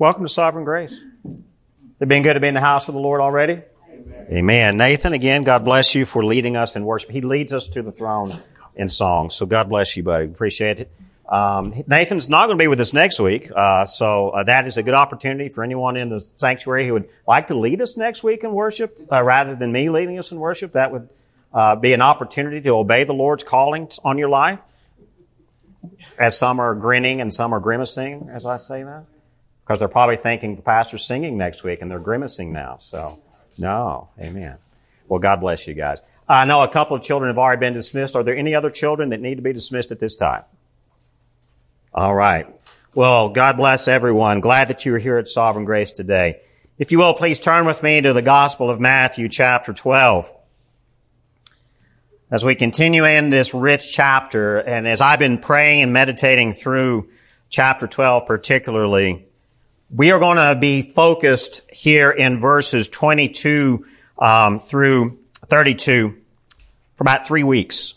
Welcome to Sovereign Grace. It's been good to be in the house of the Lord already? Amen. Amen. Nathan, again, God bless you for leading us in worship. He leads us to the throne in song. So God bless you, buddy. Appreciate it. Um, Nathan's not going to be with us next week, uh, so uh, that is a good opportunity for anyone in the sanctuary who would like to lead us next week in worship, uh, rather than me leading us in worship. That would uh, be an opportunity to obey the Lord's calling on your life. As some are grinning and some are grimacing, as I say that, because they're probably thinking the pastor's singing next week and they're grimacing now. So, no, Amen. Well, God bless you guys. I know a couple of children have already been dismissed. Are there any other children that need to be dismissed at this time? All right. Well, God bless everyone. Glad that you are here at Sovereign Grace today. If you will, please turn with me to the Gospel of Matthew, chapter 12. As we continue in this rich chapter, and as I've been praying and meditating through chapter 12 particularly, we are going to be focused here in verses 22 um, through 32 for about three weeks.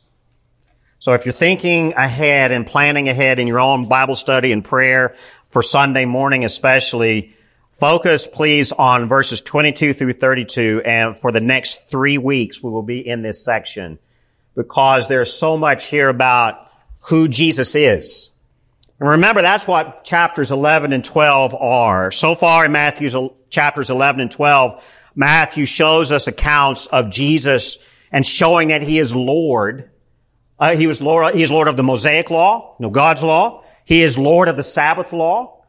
So if you're thinking ahead and planning ahead in your own Bible study and prayer for Sunday morning especially, focus please on verses 22 through 32 and for the next three weeks we will be in this section because there's so much here about who Jesus is. And remember, that's what chapters 11 and 12 are. So far in Matthew's chapters 11 and 12, Matthew shows us accounts of Jesus and showing that he is Lord uh, he was Lord, he is Lord of the Mosaic law, no God's law. He is Lord of the Sabbath law,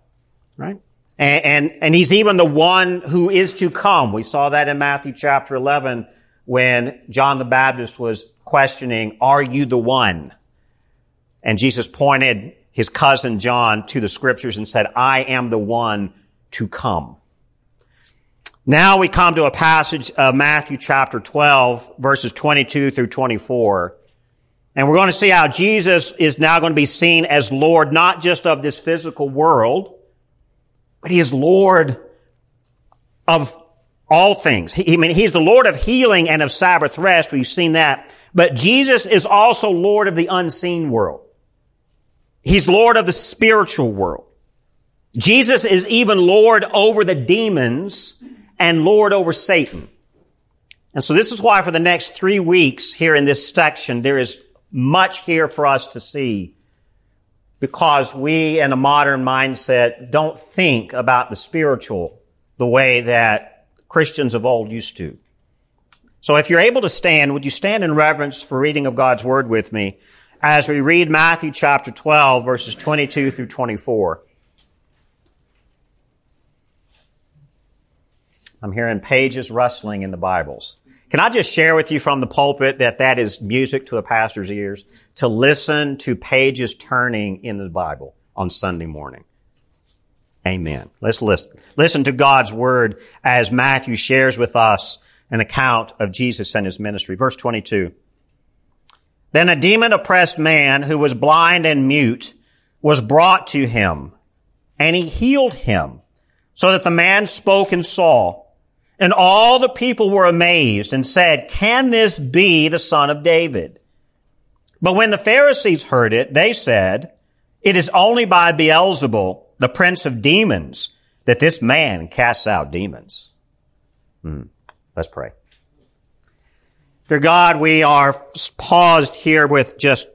right? And, and, and he's even the one who is to come. We saw that in Matthew chapter 11 when John the Baptist was questioning, are you the one? And Jesus pointed his cousin John to the scriptures and said, I am the one to come. Now we come to a passage of Matthew chapter 12 verses 22 through 24 and we're going to see how Jesus is now going to be seen as Lord, not just of this physical world, but He is Lord of all things. He, I mean, He's the Lord of healing and of Sabbath rest. We've seen that. But Jesus is also Lord of the unseen world. He's Lord of the spiritual world. Jesus is even Lord over the demons and Lord over Satan. And so this is why for the next three weeks here in this section, there is much here for us to see because we in a modern mindset don't think about the spiritual the way that Christians of old used to. So if you're able to stand, would you stand in reverence for reading of God's word with me as we read Matthew chapter 12 verses 22 through 24. I'm hearing pages rustling in the Bibles. Can I just share with you from the pulpit that that is music to a pastor's ears to listen to pages turning in the Bible on Sunday morning? Amen. Let's listen. Listen to God's word as Matthew shares with us an account of Jesus and his ministry. Verse 22. Then a demon oppressed man who was blind and mute was brought to him and he healed him so that the man spoke and saw. And all the people were amazed and said, can this be the son of David? But when the Pharisees heard it, they said, it is only by Beelzebul, the prince of demons, that this man casts out demons. Hmm. Let's pray. Dear God, we are paused here with just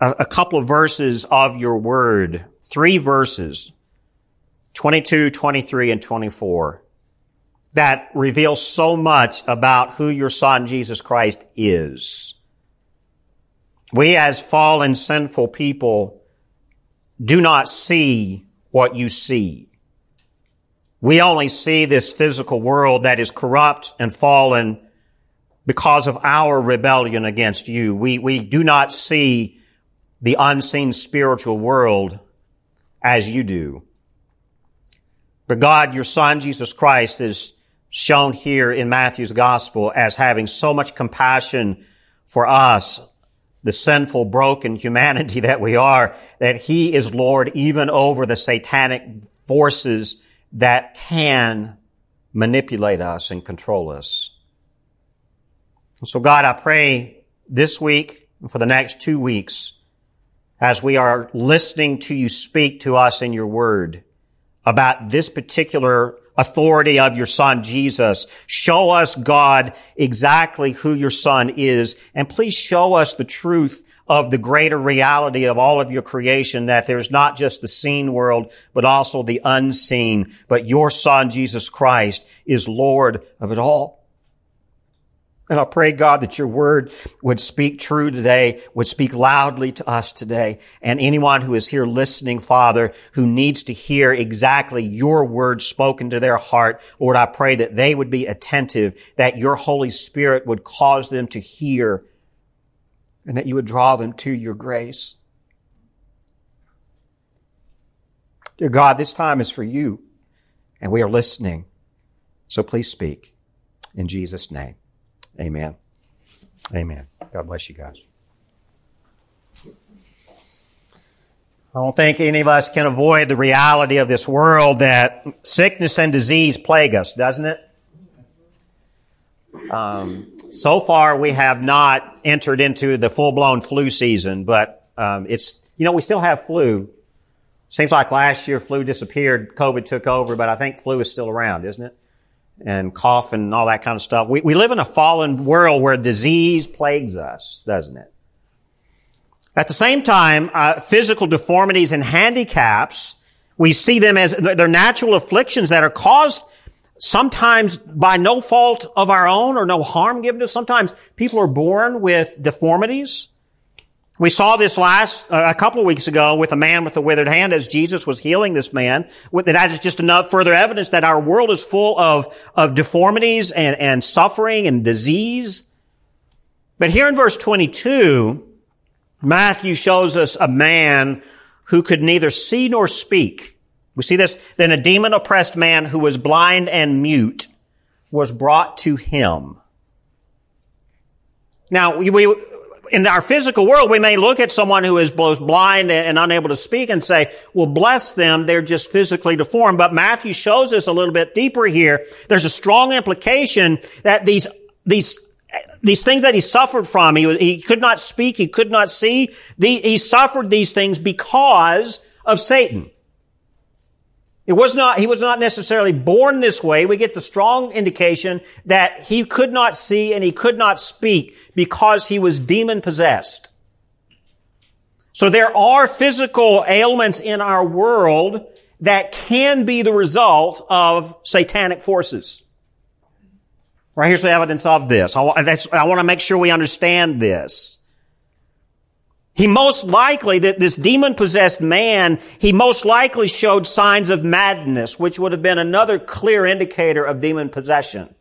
a, a couple of verses of your word. Three verses. 22, 23, and 24 that reveals so much about who your son Jesus Christ is. We as fallen sinful people do not see what you see. We only see this physical world that is corrupt and fallen because of our rebellion against you. We, we do not see the unseen spiritual world as you do. But God, your son, Jesus Christ, is shown here in Matthew's gospel as having so much compassion for us, the sinful, broken humanity that we are, that he is Lord even over the satanic forces that can manipulate us and control us. So God, I pray this week and for the next two weeks, as we are listening to you speak to us in your word, about this particular authority of your son Jesus. Show us, God, exactly who your son is. And please show us the truth of the greater reality of all of your creation, that there's not just the seen world, but also the unseen. But your son, Jesus Christ, is Lord of it all. And I pray, God, that your word would speak true today, would speak loudly to us today. And anyone who is here listening, Father, who needs to hear exactly your word spoken to their heart, Lord, I pray that they would be attentive, that your Holy Spirit would cause them to hear, and that you would draw them to your grace. Dear God, this time is for you, and we are listening. So please speak. In Jesus' name. Amen. Amen. God bless you guys. I don't think any of us can avoid the reality of this world that sickness and disease plague us, doesn't it? Um, so far, we have not entered into the full-blown flu season, but um, it's you know we still have flu. Seems like last year flu disappeared, COVID took over, but I think flu is still around, isn't it? And cough and all that kind of stuff. We, we live in a fallen world where disease plagues us, doesn't it? At the same time, uh, physical deformities and handicaps, we see them as they're natural afflictions that are caused sometimes by no fault of our own or no harm given to us. Sometimes people are born with deformities. We saw this last, uh, a couple of weeks ago with a man with a withered hand as Jesus was healing this man. That is just enough further evidence that our world is full of, of deformities and, and suffering and disease. But here in verse 22, Matthew shows us a man who could neither see nor speak. We see this, then a demon oppressed man who was blind and mute was brought to him. Now, we, in our physical world, we may look at someone who is both blind and unable to speak and say, well, bless them. They're just physically deformed. But Matthew shows us a little bit deeper here. There's a strong implication that these, these, these things that he suffered from, he, he could not speak, he could not see, the, he suffered these things because of Satan. It was not, he was not necessarily born this way. We get the strong indication that he could not see and he could not speak because he was demon possessed. So there are physical ailments in our world that can be the result of satanic forces. Right, here's the evidence of this. I, I want to make sure we understand this. He most likely, that this demon possessed man, he most likely showed signs of madness, which would have been another clear indicator of demon possession.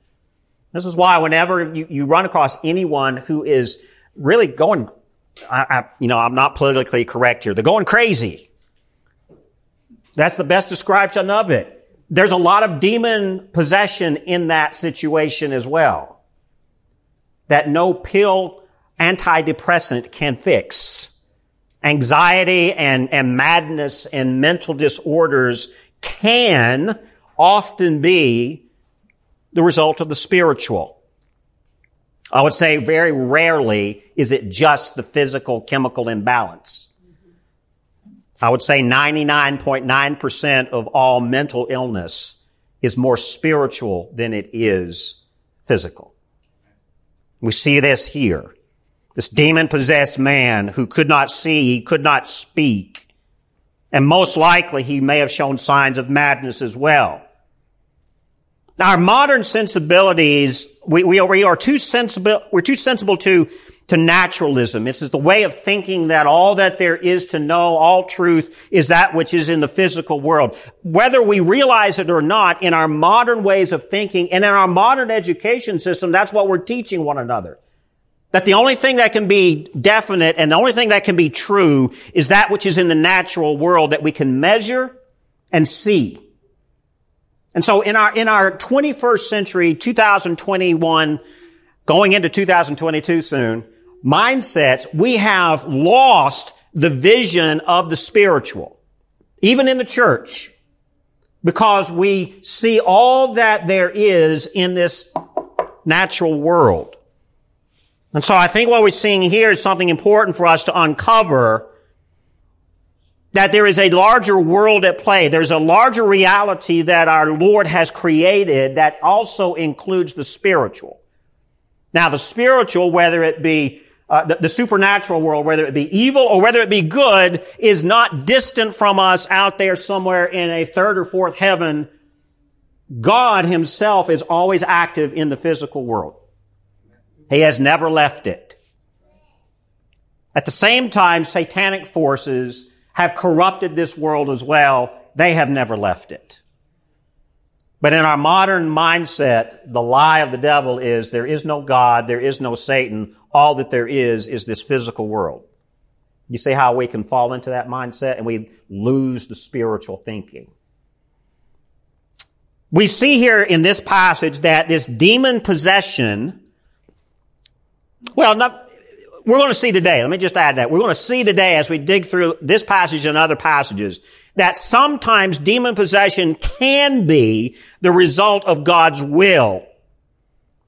This is why whenever you, you run across anyone who is really going, I, I, you know, I'm not politically correct here. They're going crazy. That's the best description of it. There's a lot of demon possession in that situation as well. That no pill antidepressant can fix. Anxiety and, and madness and mental disorders can often be the result of the spiritual. I would say very rarely is it just the physical chemical imbalance. I would say 99.9% of all mental illness is more spiritual than it is physical. We see this here. This demon possessed man who could not see, he could not speak. And most likely he may have shown signs of madness as well. Our modern sensibilities, we, we, are, we are too sensible, we're too sensible to, to naturalism. This is the way of thinking that all that there is to know, all truth, is that which is in the physical world. Whether we realize it or not, in our modern ways of thinking and in our modern education system, that's what we're teaching one another. That the only thing that can be definite and the only thing that can be true is that which is in the natural world that we can measure and see. And so in our, in our 21st century, 2021, going into 2022 soon, mindsets, we have lost the vision of the spiritual, even in the church, because we see all that there is in this natural world. And so I think what we're seeing here is something important for us to uncover that there is a larger world at play. There's a larger reality that our Lord has created that also includes the spiritual. Now, the spiritual, whether it be uh, the, the supernatural world, whether it be evil or whether it be good, is not distant from us out there somewhere in a third or fourth heaven. God himself is always active in the physical world. He has never left it. At the same time, satanic forces have corrupted this world as well. They have never left it. But in our modern mindset, the lie of the devil is there is no God, there is no Satan. All that there is is this physical world. You see how we can fall into that mindset and we lose the spiritual thinking. We see here in this passage that this demon possession, well, not, we're going to see today, let me just add that. We're going to see today as we dig through this passage and other passages that sometimes demon possession can be the result of God's will.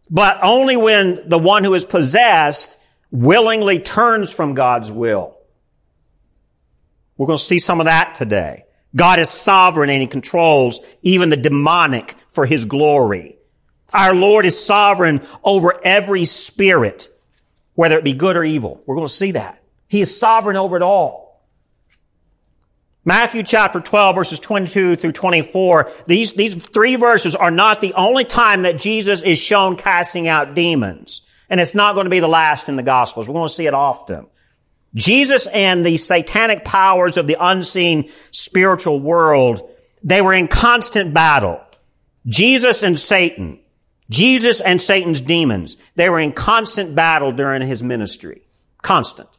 But only when the one who is possessed willingly turns from God's will. We're going to see some of that today. God is sovereign and he controls even the demonic for his glory. Our Lord is sovereign over every spirit whether it be good or evil. We're going to see that. He is sovereign over it all. Matthew chapter 12 verses 22 through 24. These, these three verses are not the only time that Jesus is shown casting out demons. And it's not going to be the last in the Gospels. We're going to see it often. Jesus and the satanic powers of the unseen spiritual world, they were in constant battle. Jesus and Satan. Jesus and Satan's demons, they were in constant battle during his ministry. Constant.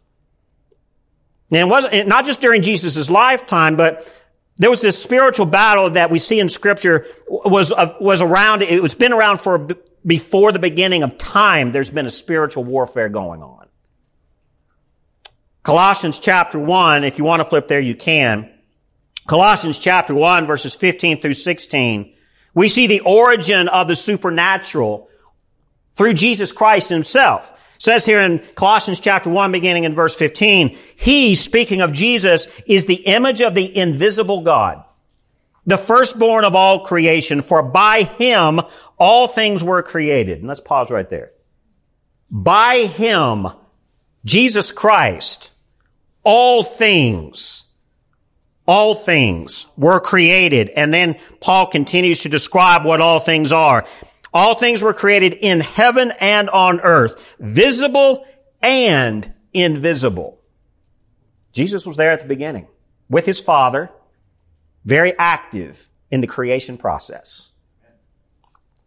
And it wasn't, not just during Jesus' lifetime, but there was this spiritual battle that we see in scripture was, uh, was around, it was been around for before the beginning of time. There's been a spiritual warfare going on. Colossians chapter 1, if you want to flip there, you can. Colossians chapter 1 verses 15 through 16 we see the origin of the supernatural through Jesus Christ himself. It says here in Colossians chapter 1 beginning in verse 15, He, speaking of Jesus, is the image of the invisible God, the firstborn of all creation, for by Him all things were created. And let's pause right there. By Him, Jesus Christ, all things all things were created. And then Paul continues to describe what all things are. All things were created in heaven and on earth, visible and invisible. Jesus was there at the beginning with his father, very active in the creation process.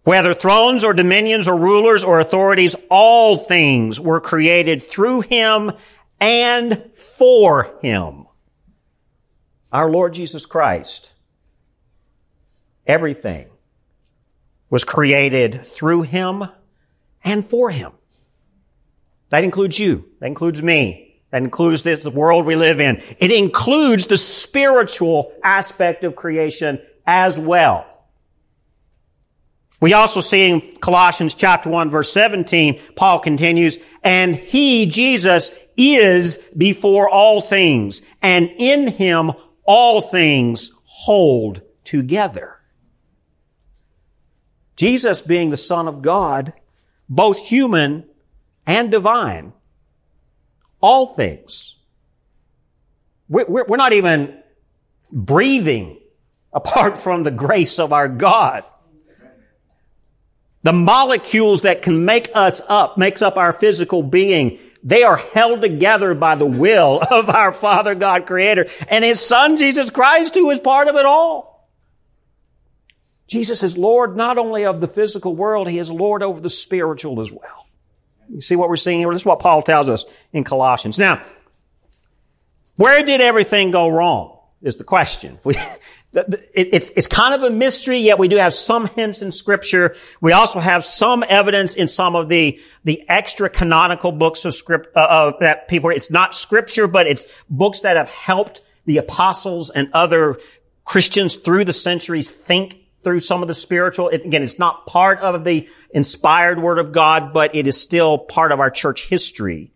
Whether thrones or dominions or rulers or authorities, all things were created through him and for him our Lord Jesus Christ, everything was created through Him and for Him. That includes you. That includes me. That includes this world we live in. It includes the spiritual aspect of creation as well. We also see in Colossians chapter 1 verse 17, Paul continues, and he, Jesus, is before all things, and in him all things hold together. Jesus being the Son of God, both human and divine, all things. We're not even breathing apart from the grace of our God. The molecules that can make us up, makes up our physical being, they are held together by the will of our Father God Creator and His Son Jesus Christ who is part of it all. Jesus is Lord not only of the physical world, He is Lord over the spiritual as well. You see what we're seeing here? This is what Paul tells us in Colossians. Now, where did everything go wrong? Is the question. It's, it's kind of a mystery, yet we do have some hints in scripture. We also have some evidence in some of the, the extra canonical books of script, uh, of that people, it's not scripture, but it's books that have helped the apostles and other Christians through the centuries think through some of the spiritual. It, again, it's not part of the inspired word of God, but it is still part of our church history.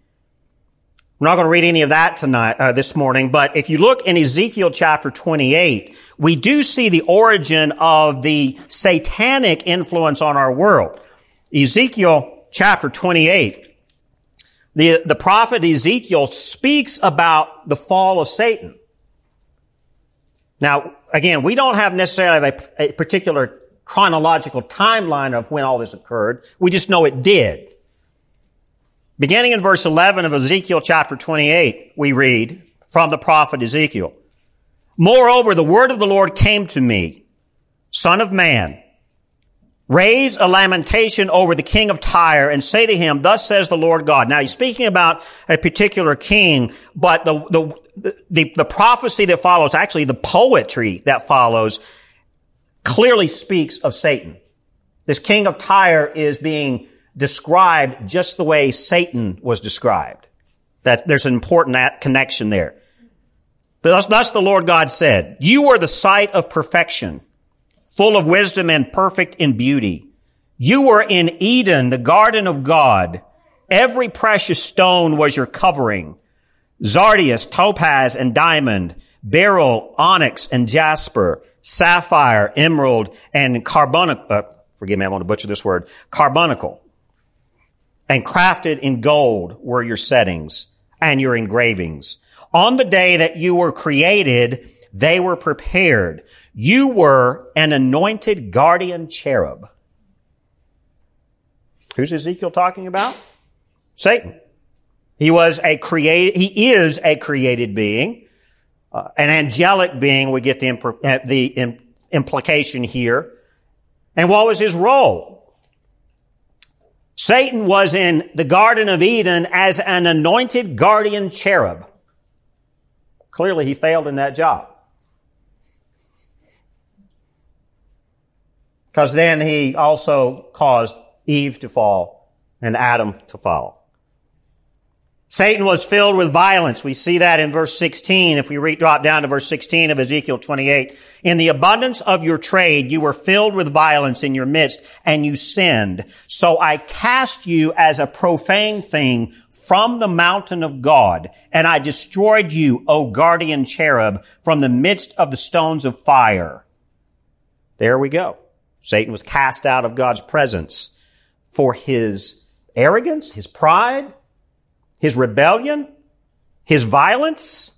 I'm not going to read any of that tonight, uh, this morning, but if you look in Ezekiel chapter 28, we do see the origin of the satanic influence on our world. Ezekiel chapter 28, the, the prophet Ezekiel speaks about the fall of Satan. Now, again, we don't have necessarily a, a particular chronological timeline of when all this occurred. We just know it did. Beginning in verse 11 of Ezekiel chapter 28, we read from the prophet Ezekiel, Moreover, the word of the Lord came to me, son of man, raise a lamentation over the king of Tyre and say to him, thus says the Lord God. Now he's speaking about a particular king, but the, the, the, the prophecy that follows, actually the poetry that follows clearly speaks of Satan. This king of Tyre is being described just the way Satan was described. That there's an important connection there. Thus, thus the Lord God said, you are the sight of perfection, full of wisdom and perfect in beauty. You were in Eden, the garden of God. Every precious stone was your covering. Sardius, topaz, and diamond, beryl, onyx, and jasper, sapphire, emerald, and carbonic, uh, forgive me, I want to butcher this word, carbuncle and crafted in gold were your settings and your engravings. On the day that you were created, they were prepared. You were an anointed guardian cherub. Who's Ezekiel talking about? Satan. He was a created, he is a created being, uh, an angelic being. We get the, imp- uh, the Im- implication here. And what was his role? Satan was in the Garden of Eden as an anointed guardian cherub. Clearly he failed in that job. Because then he also caused Eve to fall and Adam to fall. Satan was filled with violence. We see that in verse 16. If we re- drop down to verse 16 of Ezekiel 28. In the abundance of your trade, you were filled with violence in your midst and you sinned. So I cast you as a profane thing from the mountain of God and I destroyed you, O guardian cherub, from the midst of the stones of fire. There we go. Satan was cast out of God's presence for his arrogance, his pride, his rebellion, his violence.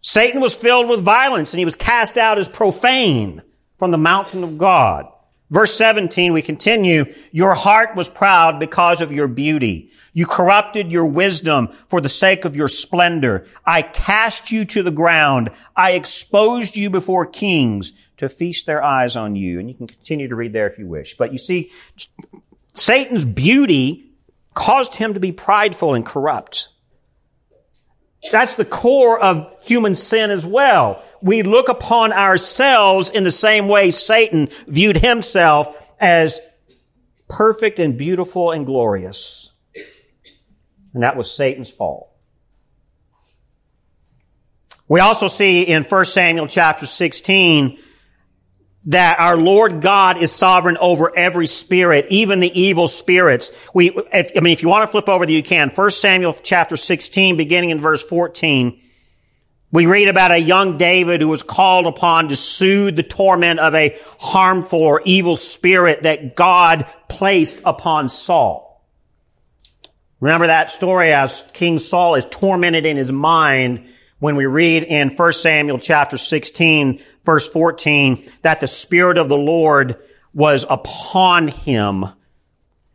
Satan was filled with violence and he was cast out as profane from the mountain of God. Verse 17, we continue, your heart was proud because of your beauty. You corrupted your wisdom for the sake of your splendor. I cast you to the ground. I exposed you before kings to feast their eyes on you. And you can continue to read there if you wish. But you see, Satan's beauty caused him to be prideful and corrupt. That's the core of human sin as well. We look upon ourselves in the same way Satan viewed himself as perfect and beautiful and glorious. And that was Satan's fault. We also see in 1 Samuel chapter 16 that our Lord God is sovereign over every spirit, even the evil spirits. We, if, I mean, if you want to flip over, you can. First Samuel chapter 16, beginning in verse 14. We read about a young David who was called upon to soothe the torment of a harmful or evil spirit that God placed upon Saul. Remember that story as King Saul is tormented in his mind when we read in 1 Samuel chapter 16 verse 14 that the Spirit of the Lord was upon him.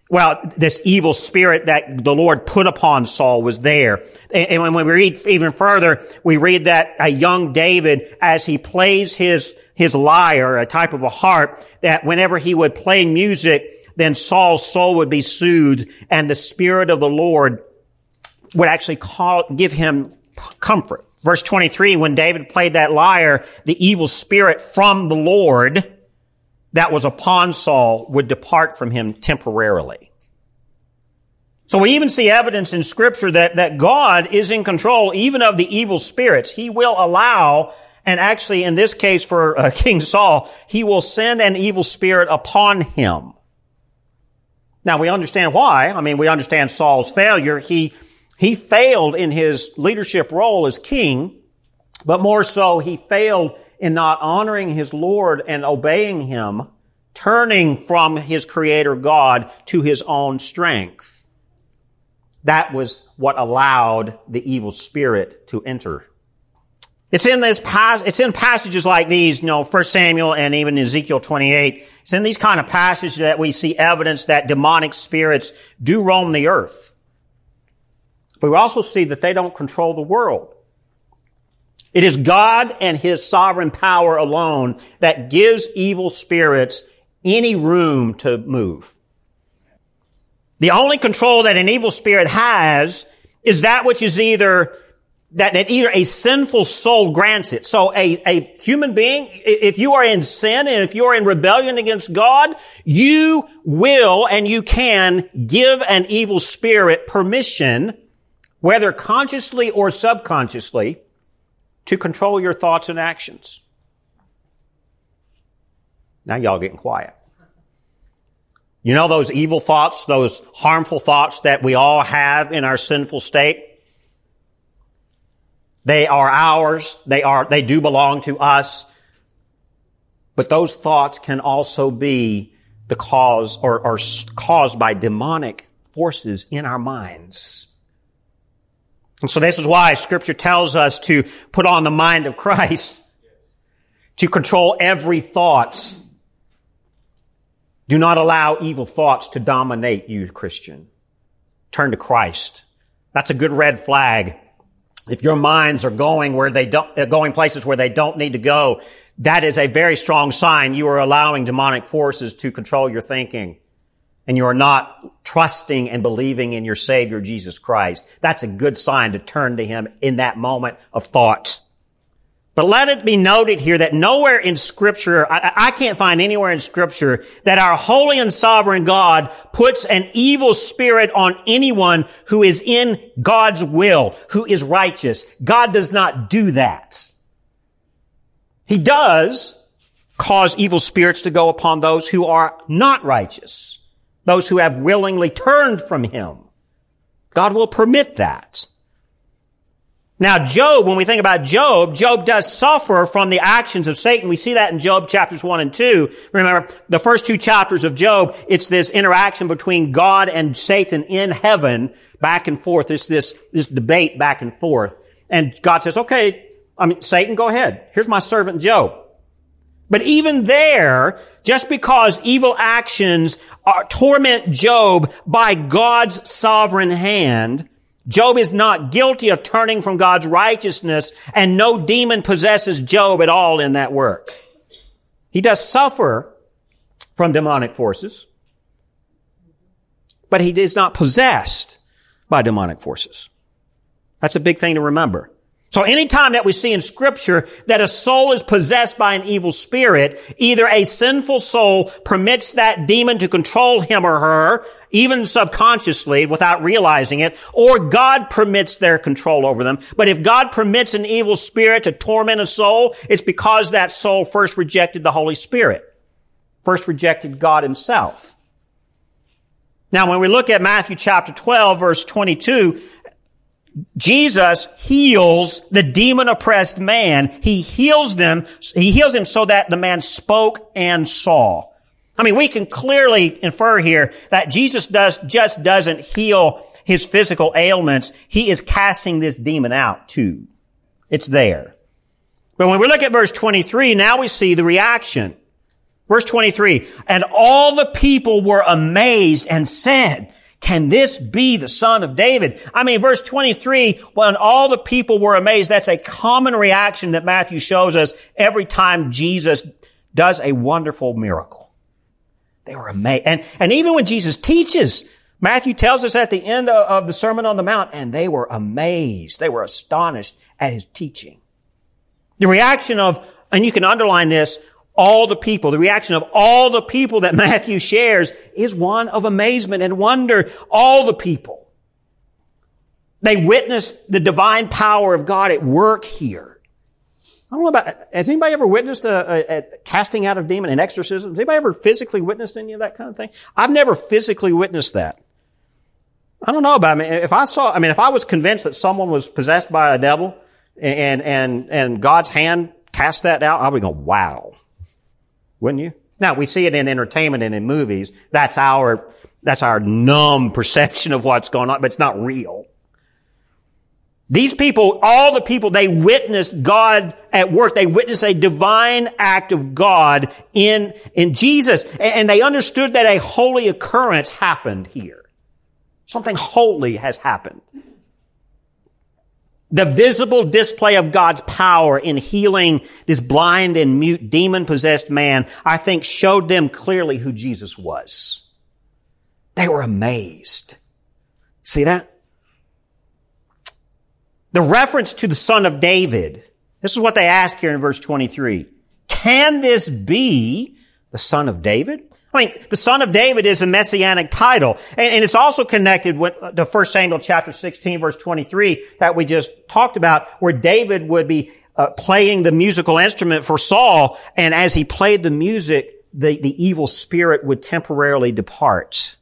Well, this evil spirit that the Lord put upon Saul was there. And when we read even further, we read that a young David, as he plays his, his lyre, a type of a harp, that whenever he would play music, then Saul's soul would be soothed and the Spirit of the Lord would actually call, give him comfort. Verse 23, when David played that lyre, the evil spirit from the Lord that was upon Saul would depart from him temporarily. So we even see evidence in scripture that, that God is in control even of the evil spirits. He will allow, and actually in this case for uh, King Saul, he will send an evil spirit upon him. Now we understand why. I mean, we understand Saul's failure. He He failed in his leadership role as king, but more so, he failed in not honoring his Lord and obeying him, turning from his creator God to his own strength. That was what allowed the evil spirit to enter. It's in this it's in passages like these, you know, 1 Samuel and even Ezekiel 28. It's in these kind of passages that we see evidence that demonic spirits do roam the earth. But we also see that they don't control the world. It is God and His sovereign power alone that gives evil spirits any room to move. The only control that an evil spirit has is that which is either that, that either a sinful soul grants it. So a, a human being, if you are in sin and if you are in rebellion against God, you will and you can give an evil spirit permission, whether consciously or subconsciously, to control your thoughts and actions. Now y'all getting quiet. You know those evil thoughts, those harmful thoughts that we all have in our sinful state? They are ours. They are, they do belong to us. But those thoughts can also be the cause or, or caused by demonic forces in our minds. And so this is why scripture tells us to put on the mind of Christ, to control every thought. Do not allow evil thoughts to dominate you, Christian. Turn to Christ. That's a good red flag. If your minds are going where they don't, uh, going places where they don't need to go, that is a very strong sign you are allowing demonic forces to control your thinking and you are not trusting and believing in your Savior, Jesus Christ, that's a good sign to turn to Him in that moment of thought. But let it be noted here that nowhere in scripture, I, I, can't find anywhere in scripture that our holy and sovereign God puts an evil spirit on anyone who is in God's will, who is righteous. God does not do that. He does cause evil spirits to go upon those who are not righteous those who have willingly turned from him. God will permit that. Now, Job, when we think about Job, Job does suffer from the actions of Satan. We see that in Job chapters 1 and 2. Remember, the first two chapters of Job, it's this interaction between God and Satan in heaven, back and forth. It's this, this debate back and forth. And God says, okay, I mean, Satan, go ahead. Here's my servant Job. But even there, just because evil actions are, torment Job by God's sovereign hand, Job is not guilty of turning from God's righteousness and no demon possesses Job at all in that work. He does suffer from demonic forces, but he is not possessed by demonic forces. That's a big thing to remember. So anytime that we see in scripture that a soul is possessed by an evil spirit, either a sinful soul permits that demon to control him or her, even subconsciously without realizing it, or God permits their control over them. But if God permits an evil spirit to torment a soul, it's because that soul first rejected the Holy Spirit, first rejected God himself. Now, when we look at Matthew chapter 12, verse 22, Jesus heals the demon oppressed man. He heals them. He heals him so that the man spoke and saw. I mean, we can clearly infer here that Jesus does, just doesn't heal his physical ailments. He is casting this demon out too. It's there. But when we look at verse 23, now we see the reaction. Verse 23, and all the people were amazed and said, can this be the son of David? I mean, verse 23, when all the people were amazed, that's a common reaction that Matthew shows us every time Jesus does a wonderful miracle. They were amazed. And, and even when Jesus teaches, Matthew tells us at the end of, of the Sermon on the Mount, and they were amazed. They were astonished at his teaching. The reaction of, and you can underline this, all the people, the reaction of all the people that Matthew shares is one of amazement and wonder. All the people. They witnessed the divine power of God at work here. I don't know about, has anybody ever witnessed a, a, a casting out of demon and exorcism? Has anybody ever physically witnessed any of that kind of thing? I've never physically witnessed that. I don't know about me. If I saw, I mean, if I was convinced that someone was possessed by a devil and, and, and God's hand cast that out, I'd be going, wow. Wouldn't you? Now, we see it in entertainment and in movies. That's our, that's our numb perception of what's going on, but it's not real. These people, all the people, they witnessed God at work. They witnessed a divine act of God in, in Jesus. And they understood that a holy occurrence happened here. Something holy has happened. The visible display of God's power in healing this blind and mute demon possessed man, I think showed them clearly who Jesus was. They were amazed. See that? The reference to the son of David. This is what they ask here in verse 23. Can this be the son of David? I mean, the son of David is a messianic title. And, it's also connected with the 1 Samuel chapter 16 verse 23 that we just talked about where David would be uh, playing the musical instrument for Saul. And as he played the music, the, the evil spirit would temporarily depart.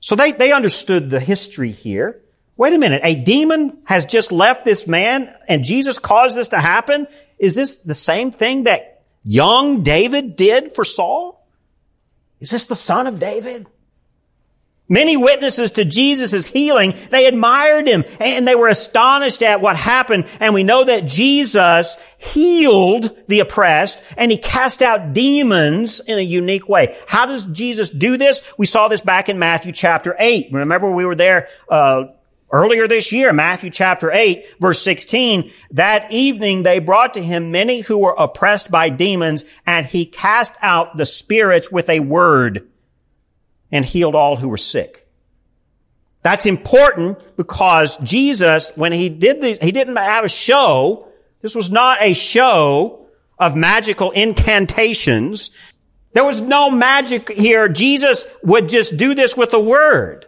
So they, they understood the history here. Wait a minute. A demon has just left this man and Jesus caused this to happen. Is this the same thing that young David did for Saul? Is this the son of David? Many witnesses to Jesus' healing, they admired him and they were astonished at what happened. And we know that Jesus healed the oppressed and he cast out demons in a unique way. How does Jesus do this? We saw this back in Matthew chapter 8. Remember we were there, uh, Earlier this year, Matthew chapter 8, verse 16, that evening they brought to him many who were oppressed by demons, and he cast out the spirits with a word and healed all who were sick. That's important because Jesus, when he did this, he didn't have a show. This was not a show of magical incantations. There was no magic here. Jesus would just do this with a word.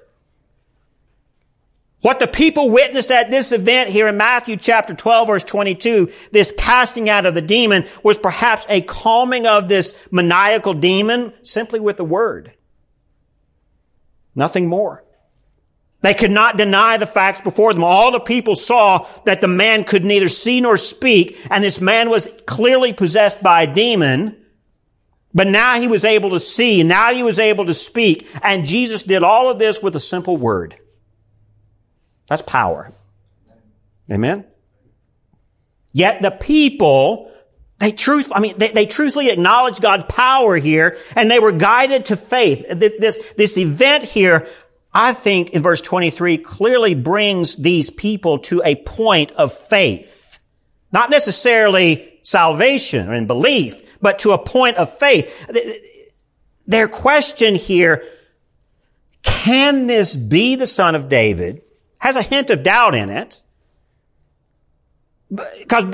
What the people witnessed at this event here in Matthew chapter 12 verse 22, this casting out of the demon was perhaps a calming of this maniacal demon simply with the word. Nothing more. They could not deny the facts before them. All the people saw that the man could neither see nor speak, and this man was clearly possessed by a demon. But now he was able to see, now he was able to speak, and Jesus did all of this with a simple word. That's power. Amen? Yet the people, they truth, I mean, they, they truthfully acknowledge God's power here, and they were guided to faith. This, this event here, I think in verse 23 clearly brings these people to a point of faith. Not necessarily salvation and belief, but to a point of faith. Their question here, can this be the son of David? Has a hint of doubt in it. Because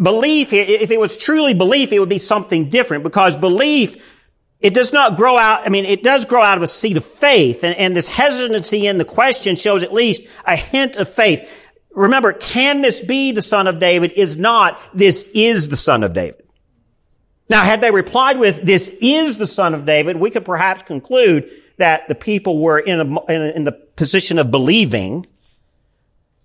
belief, if it was truly belief, it would be something different because belief, it does not grow out, I mean, it does grow out of a seed of faith. And, and this hesitancy in the question shows at least a hint of faith. Remember, can this be the son of David is not, this is the son of David. Now, had they replied with, this is the son of David, we could perhaps conclude that the people were in, a, in the position of believing,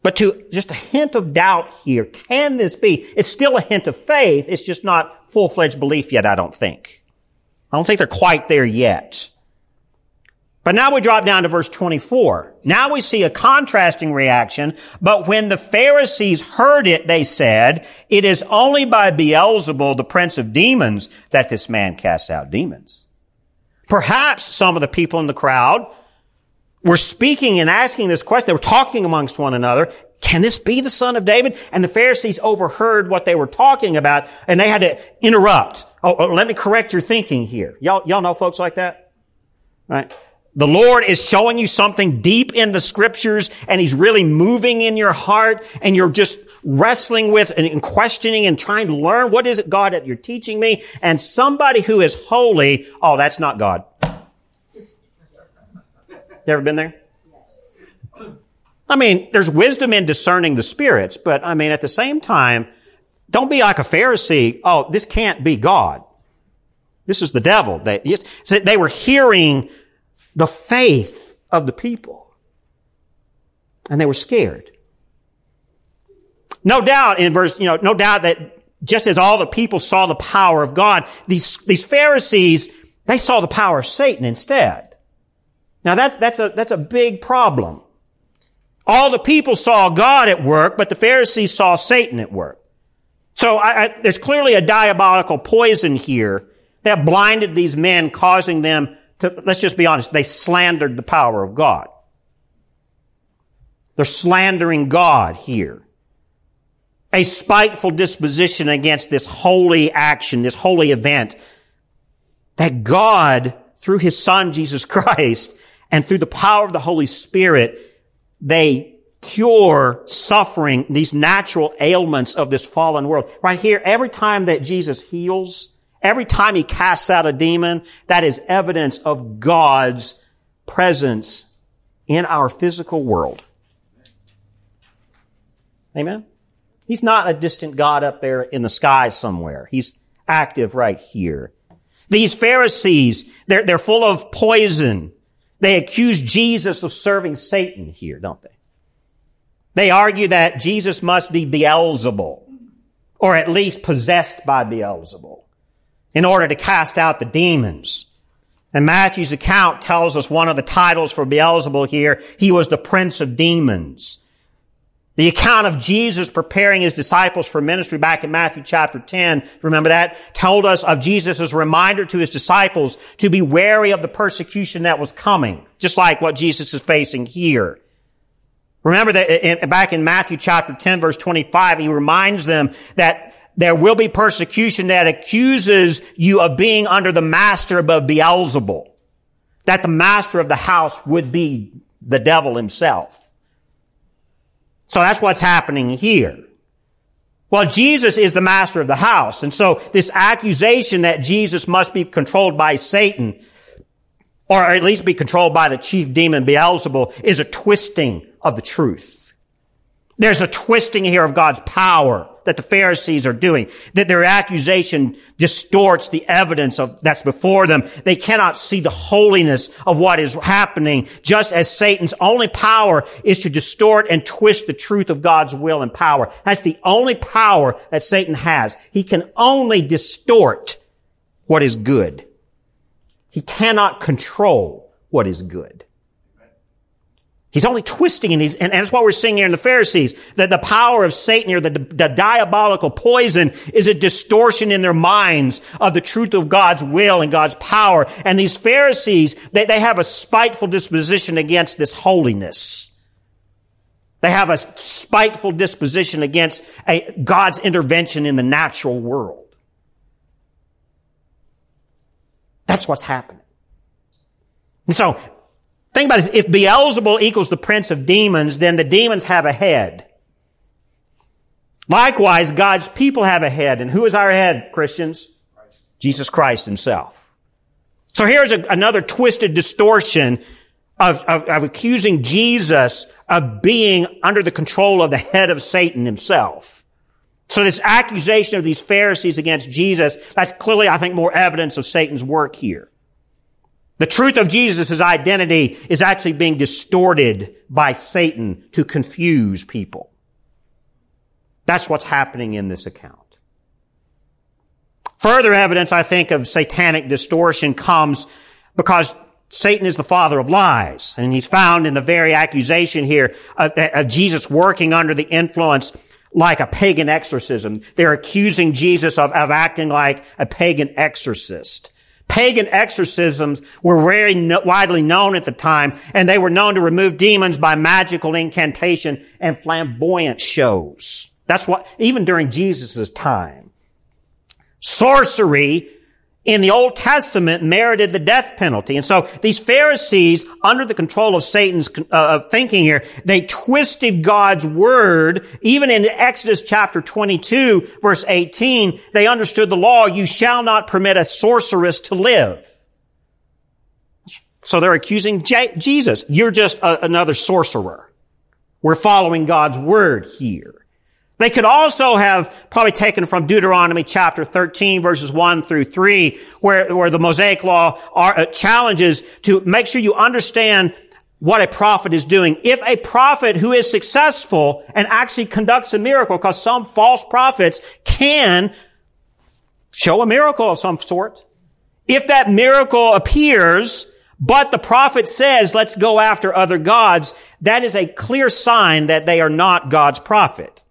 but to just a hint of doubt here. Can this be? It's still a hint of faith. It's just not full-fledged belief yet, I don't think. I don't think they're quite there yet. But now we drop down to verse 24. Now we see a contrasting reaction. But when the Pharisees heard it, they said, it is only by Beelzebul, the prince of demons, that this man casts out demons. Perhaps some of the people in the crowd were speaking and asking this question. They were talking amongst one another. Can this be the son of David? And the Pharisees overheard what they were talking about and they had to interrupt. Oh, oh, let me correct your thinking here. Y'all, y'all know folks like that? Right? The Lord is showing you something deep in the scriptures and He's really moving in your heart and you're just wrestling with and questioning and trying to learn what is it, God, that you're teaching me? And somebody who is holy, oh, that's not God. You ever been there? I mean, there's wisdom in discerning the spirits, but I mean, at the same time, don't be like a Pharisee. Oh, this can't be God. This is the devil. They, they were hearing the faith of the people. And they were scared. No doubt in verse, you know, no doubt that just as all the people saw the power of God, these, these Pharisees, they saw the power of Satan instead. Now that, that's a, that's a big problem. All the people saw God at work, but the Pharisees saw Satan at work. So I, I, there's clearly a diabolical poison here that blinded these men, causing them to, let's just be honest, they slandered the power of God. They're slandering God here a spiteful disposition against this holy action, this holy event that God, through his son Jesus Christ and through the power of the Holy Spirit, they cure suffering, these natural ailments of this fallen world. Right here, every time that Jesus heals, every time he casts out a demon, that is evidence of God's presence in our physical world. Amen? He's not a distant God up there in the sky somewhere. He's active right here. These Pharisees, they're, they're full of poison. They accuse Jesus of serving Satan here, don't they? They argue that Jesus must be Beelzebul, or at least possessed by Beelzebul, in order to cast out the demons. And Matthew's account tells us one of the titles for Beelzebul here, he was the prince of demons. The account of Jesus preparing his disciples for ministry back in Matthew chapter 10, remember that, told us of Jesus' reminder to his disciples to be wary of the persecution that was coming, just like what Jesus is facing here. Remember that in, back in Matthew chapter 10 verse 25, he reminds them that there will be persecution that accuses you of being under the master above Beelzebul. That the master of the house would be the devil himself. So that's what's happening here. Well, Jesus is the master of the house. And so this accusation that Jesus must be controlled by Satan, or at least be controlled by the chief demon Beelzebul, is a twisting of the truth. There's a twisting here of God's power that the Pharisees are doing, that their accusation distorts the evidence of that's before them. They cannot see the holiness of what is happening, just as Satan's only power is to distort and twist the truth of God's will and power. That's the only power that Satan has. He can only distort what is good. He cannot control what is good. He's only twisting and, and, and that's what we're seeing here in the Pharisees. That the power of Satan or the, the diabolical poison is a distortion in their minds of the truth of God's will and God's power. And these Pharisees, they, they have a spiteful disposition against this holiness. They have a spiteful disposition against a, God's intervention in the natural world. That's what's happening. And so Think about this. If Beelzebul equals the prince of demons, then the demons have a head. Likewise, God's people have a head. And who is our head, Christians? Christ. Jesus Christ himself. So here's a, another twisted distortion of, of, of accusing Jesus of being under the control of the head of Satan himself. So this accusation of these Pharisees against Jesus, that's clearly, I think, more evidence of Satan's work here. The truth of Jesus' identity is actually being distorted by Satan to confuse people. That's what's happening in this account. Further evidence, I think, of satanic distortion comes because Satan is the father of lies. And he's found in the very accusation here of, of Jesus working under the influence like a pagan exorcism. They're accusing Jesus of, of acting like a pagan exorcist. Pagan exorcisms were very no- widely known at the time, and they were known to remove demons by magical incantation and flamboyant shows. That's what, even during Jesus' time. Sorcery in the Old Testament merited the death penalty. And so these Pharisees, under the control of Satan's uh, of thinking here, they twisted God's word. Even in Exodus chapter 22, verse 18, they understood the law, you shall not permit a sorceress to live. So they're accusing J- Jesus. You're just a, another sorcerer. We're following God's word here. They could also have probably taken from Deuteronomy chapter 13 verses 1 through 3 where, where the Mosaic law are, uh, challenges to make sure you understand what a prophet is doing. If a prophet who is successful and actually conducts a miracle, because some false prophets can show a miracle of some sort. If that miracle appears, but the prophet says, let's go after other gods, that is a clear sign that they are not God's prophet.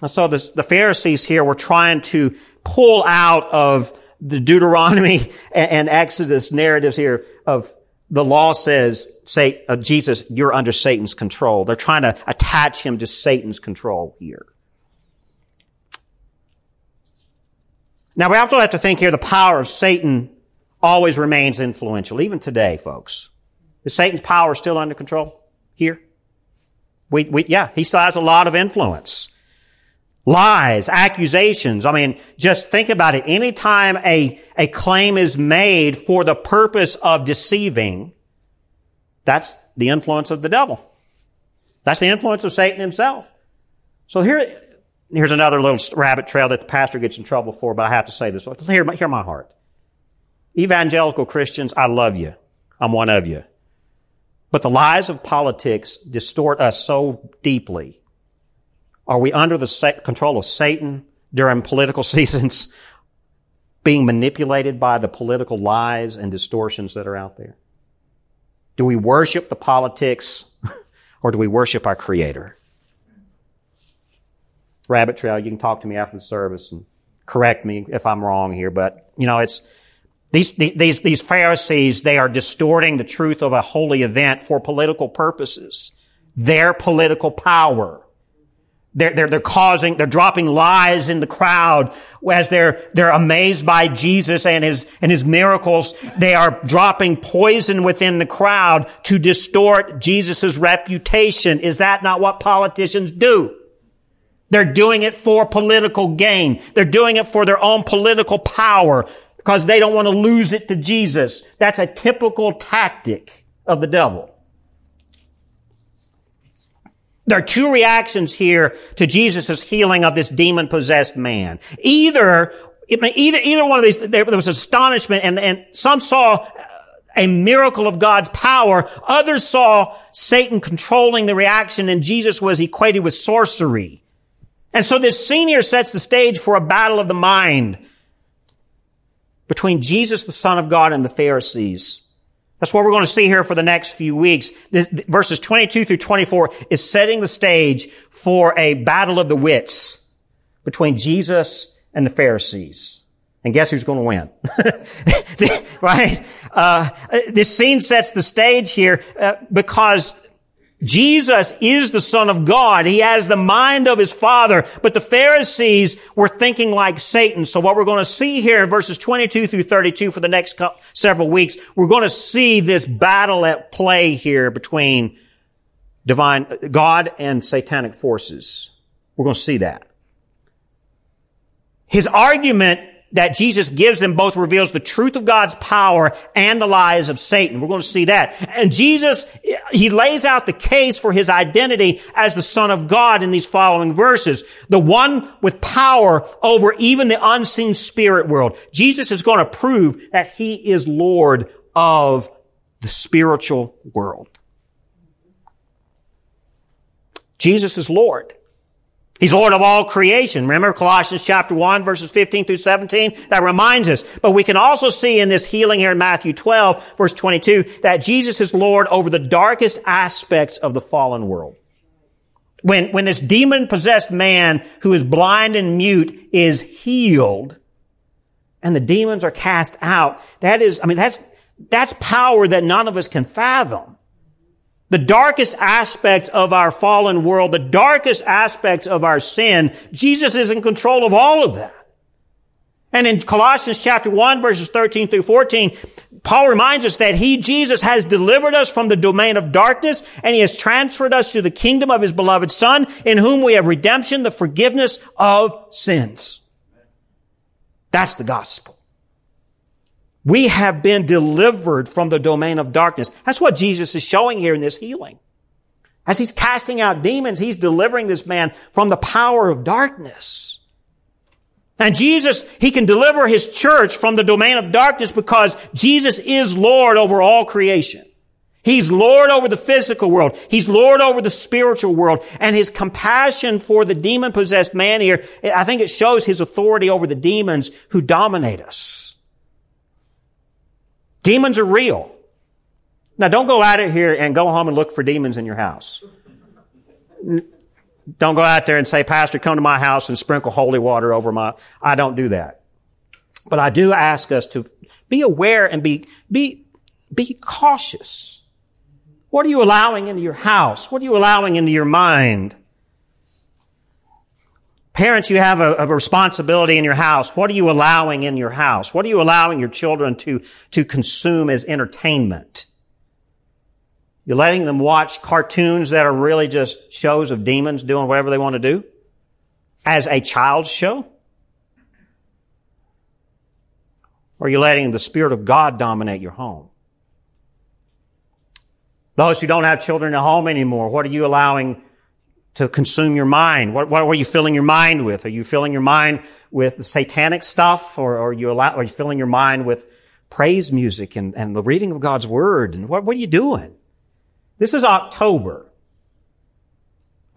And so this, the Pharisees here were trying to pull out of the Deuteronomy and, and Exodus narratives here of the law says, say, uh, Jesus, you're under Satan's control. They're trying to attach him to Satan's control here. Now we also have to think here the power of Satan always remains influential, even today, folks. Is Satan's power still under control here? We, we, yeah, he still has a lot of influence. Lies, accusations. I mean, just think about it. Anytime a, a claim is made for the purpose of deceiving, that's the influence of the devil. That's the influence of Satan himself. So here, here's another little rabbit trail that the pastor gets in trouble for, but I have to say this. Hear, hear my heart. Evangelical Christians, I love you. I'm one of you. But the lies of politics distort us so deeply. Are we under the control of Satan during political seasons, being manipulated by the political lies and distortions that are out there? Do we worship the politics or do we worship our Creator? Rabbit Trail, you can talk to me after the service and correct me if I'm wrong here, but you know, it's, these, these, these Pharisees, they are distorting the truth of a holy event for political purposes. Their political power. They're, they're, they're causing, they're dropping lies in the crowd as they're, they're amazed by Jesus and his, and his miracles. They are dropping poison within the crowd to distort Jesus' reputation. Is that not what politicians do? They're doing it for political gain. They're doing it for their own political power because they don't want to lose it to Jesus. That's a typical tactic of the devil. There are two reactions here to Jesus' healing of this demon-possessed man. Either, either, either one of these, there, was astonishment and, and some saw a miracle of God's power. Others saw Satan controlling the reaction and Jesus was equated with sorcery. And so this senior sets the stage for a battle of the mind between Jesus, the Son of God, and the Pharisees. That's what we're going to see here for the next few weeks. This, verses 22 through 24 is setting the stage for a battle of the wits between Jesus and the Pharisees. And guess who's going to win? right? Uh, this scene sets the stage here uh, because Jesus is the Son of God. He has the mind of His Father. But the Pharisees were thinking like Satan. So what we're going to see here in verses 22 through 32 for the next several weeks, we're going to see this battle at play here between divine, God and satanic forces. We're going to see that. His argument that Jesus gives them both reveals the truth of God's power and the lies of Satan. We're going to see that. And Jesus, he lays out the case for his identity as the Son of God in these following verses. The one with power over even the unseen spirit world. Jesus is going to prove that he is Lord of the spiritual world. Jesus is Lord. He's Lord of all creation. Remember Colossians chapter 1 verses 15 through 17? That reminds us. But we can also see in this healing here in Matthew 12 verse 22 that Jesus is Lord over the darkest aspects of the fallen world. When, when this demon possessed man who is blind and mute is healed and the demons are cast out, that is, I mean, that's, that's power that none of us can fathom the darkest aspects of our fallen world, the darkest aspects of our sin, Jesus is in control of all of that. And in Colossians chapter 1 verses 13 through 14, Paul reminds us that he, Jesus, has delivered us from the domain of darkness and he has transferred us to the kingdom of his beloved son in whom we have redemption, the forgiveness of sins. That's the gospel. We have been delivered from the domain of darkness. That's what Jesus is showing here in this healing. As he's casting out demons, he's delivering this man from the power of darkness. And Jesus, he can deliver his church from the domain of darkness because Jesus is Lord over all creation. He's Lord over the physical world. He's Lord over the spiritual world. And his compassion for the demon possessed man here, I think it shows his authority over the demons who dominate us. Demons are real. Now don't go out of here and go home and look for demons in your house. Don't go out there and say, Pastor, come to my house and sprinkle holy water over my, I don't do that. But I do ask us to be aware and be, be, be cautious. What are you allowing into your house? What are you allowing into your mind? Parents, you have a, a, responsibility in your house. What are you allowing in your house? What are you allowing your children to, to consume as entertainment? You're letting them watch cartoons that are really just shows of demons doing whatever they want to do as a child's show? Or are you letting the Spirit of God dominate your home? Those who don't have children at home anymore, what are you allowing to consume your mind? What, what are you filling your mind with? Are you filling your mind with the satanic stuff or, or are, you allow, are you filling your mind with praise music and, and the reading of God's Word? And what, what are you doing? This is October.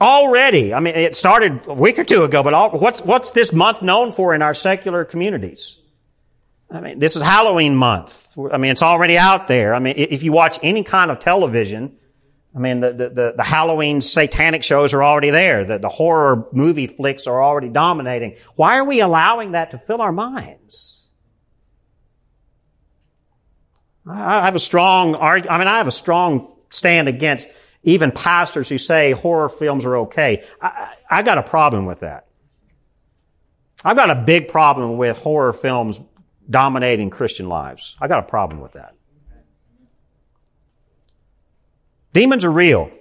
Already, I mean, it started a week or two ago, but all, what's, what's this month known for in our secular communities? I mean, this is Halloween month. I mean, it's already out there. I mean, if you watch any kind of television, I mean, the, the, the, Halloween satanic shows are already there. The, the horror movie flicks are already dominating. Why are we allowing that to fill our minds? I have a strong argument. I mean, I have a strong stand against even pastors who say horror films are okay. I, I got a problem with that. I've got a big problem with horror films dominating Christian lives. I got a problem with that. Demons are real.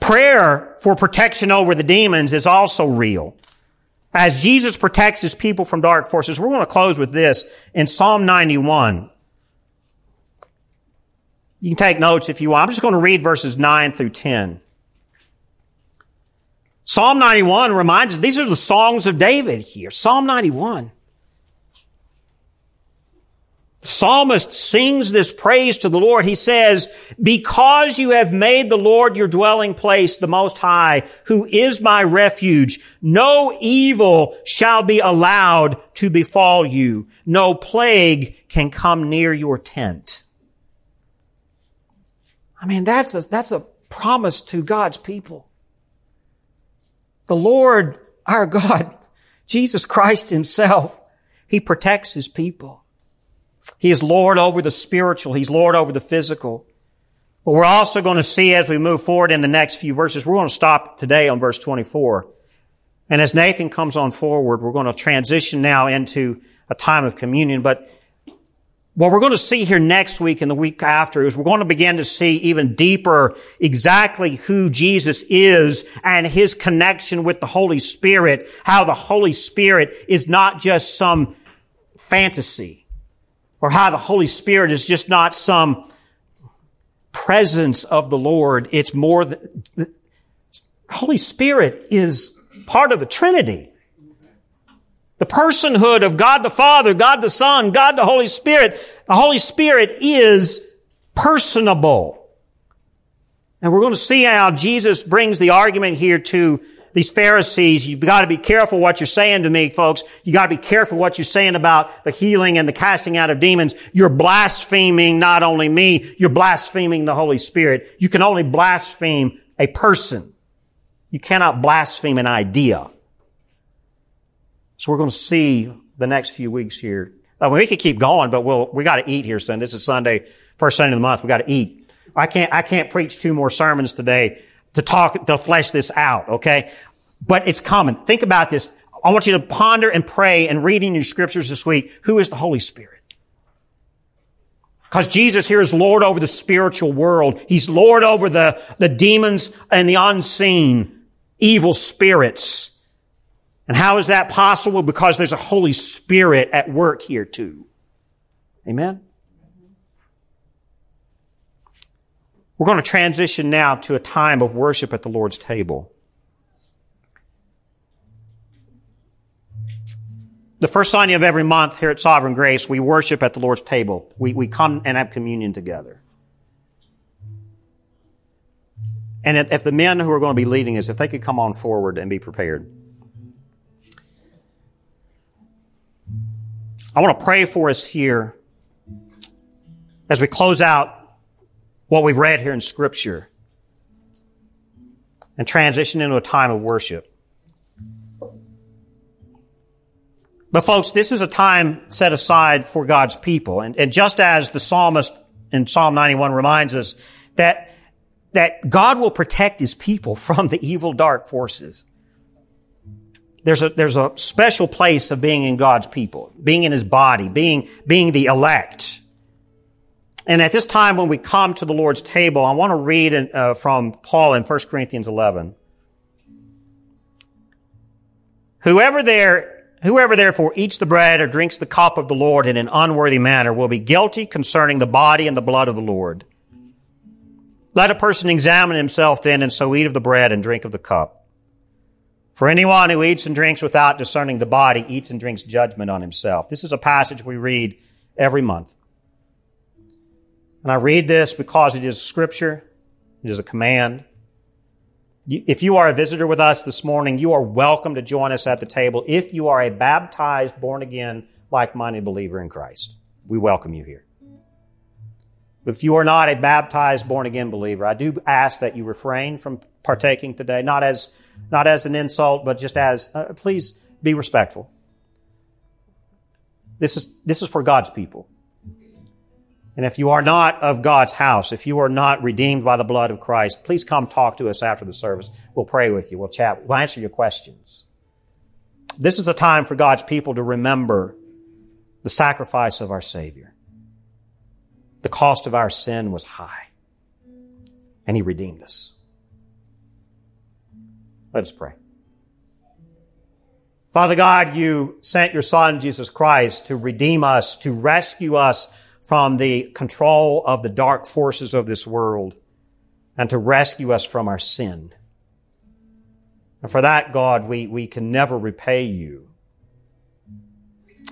Prayer for protection over the demons is also real. As Jesus protects his people from dark forces, we're going to close with this in Psalm 91. You can take notes if you want. I'm just going to read verses 9 through 10. Psalm 91 reminds us, these are the songs of David here. Psalm 91. Psalmist sings this praise to the Lord. He says, because you have made the Lord your dwelling place, the most high, who is my refuge, no evil shall be allowed to befall you. No plague can come near your tent. I mean, that's a, that's a promise to God's people. The Lord, our God, Jesus Christ himself, he protects his people. He is Lord over the spiritual. He's Lord over the physical. But we're also going to see as we move forward in the next few verses, we're going to stop today on verse 24. And as Nathan comes on forward, we're going to transition now into a time of communion. But what we're going to see here next week and the week after is we're going to begin to see even deeper exactly who Jesus is and his connection with the Holy Spirit, how the Holy Spirit is not just some fantasy or how the Holy Spirit is just not some presence of the Lord. It's more than, the Holy Spirit is part of the Trinity. The personhood of God the Father, God the Son, God the Holy Spirit. The Holy Spirit is personable. And we're going to see how Jesus brings the argument here to these Pharisees. You've got to be careful what you're saying to me, folks. You got to be careful what you're saying about the healing and the casting out of demons. You're blaspheming not only me, you're blaspheming the Holy Spirit. You can only blaspheme a person. You cannot blaspheme an idea. So we're going to see the next few weeks here. I mean, we could keep going, but we'll, we got to eat here son. This is Sunday, first Sunday of the month. We got to eat. I can't, I can't preach two more sermons today to talk, to flesh this out, okay? But it's common. Think about this. I want you to ponder and pray and reading your scriptures this week. Who is the Holy Spirit? Because Jesus here is Lord over the spiritual world. He's Lord over the, the demons and the unseen evil spirits. And how is that possible? Because there's a Holy Spirit at work here too. Amen? We're going to transition now to a time of worship at the Lord's table. the first Sunday of every month here at Sovereign Grace, we worship at the Lord's table. We, we come and have communion together. And if the men who are going to be leading us, if they could come on forward and be prepared. I want to pray for us here as we close out what we've read here in Scripture and transition into a time of worship. But folks, this is a time set aside for God's people. And, and just as the psalmist in Psalm 91 reminds us that, that God will protect his people from the evil dark forces. There's a, there's a special place of being in God's people, being in his body, being, being the elect. And at this time when we come to the Lord's table, I want to read in, uh, from Paul in 1 Corinthians 11. Whoever there Whoever therefore eats the bread or drinks the cup of the Lord in an unworthy manner will be guilty concerning the body and the blood of the Lord. Let a person examine himself then and so eat of the bread and drink of the cup. For anyone who eats and drinks without discerning the body eats and drinks judgment on himself. This is a passage we read every month. And I read this because it is scripture. It is a command. If you are a visitor with us this morning, you are welcome to join us at the table. If you are a baptized, born again, like-minded believer in Christ, we welcome you here. If you are not a baptized, born again believer, I do ask that you refrain from partaking today, not as, not as an insult, but just as, uh, please be respectful. This is, this is for God's people. And if you are not of God's house, if you are not redeemed by the blood of Christ, please come talk to us after the service. We'll pray with you. We'll chat. We'll answer your questions. This is a time for God's people to remember the sacrifice of our Savior. The cost of our sin was high, and He redeemed us. Let us pray. Father God, you sent your Son, Jesus Christ, to redeem us, to rescue us from the control of the dark forces of this world and to rescue us from our sin. And for that, God, we, we can never repay you.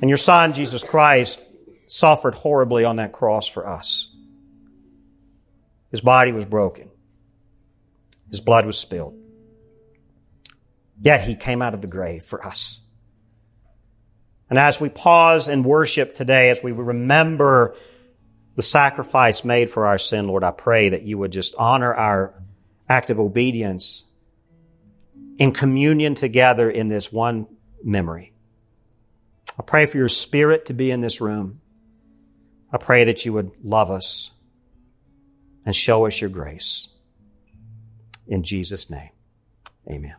And your Son, Jesus Christ, suffered horribly on that cross for us. His body was broken. His blood was spilled. Yet he came out of the grave for us. And as we pause and worship today, as we remember the sacrifice made for our sin, Lord, I pray that you would just honor our act of obedience in communion together in this one memory. I pray for your spirit to be in this room. I pray that you would love us and show us your grace. In Jesus' name, amen.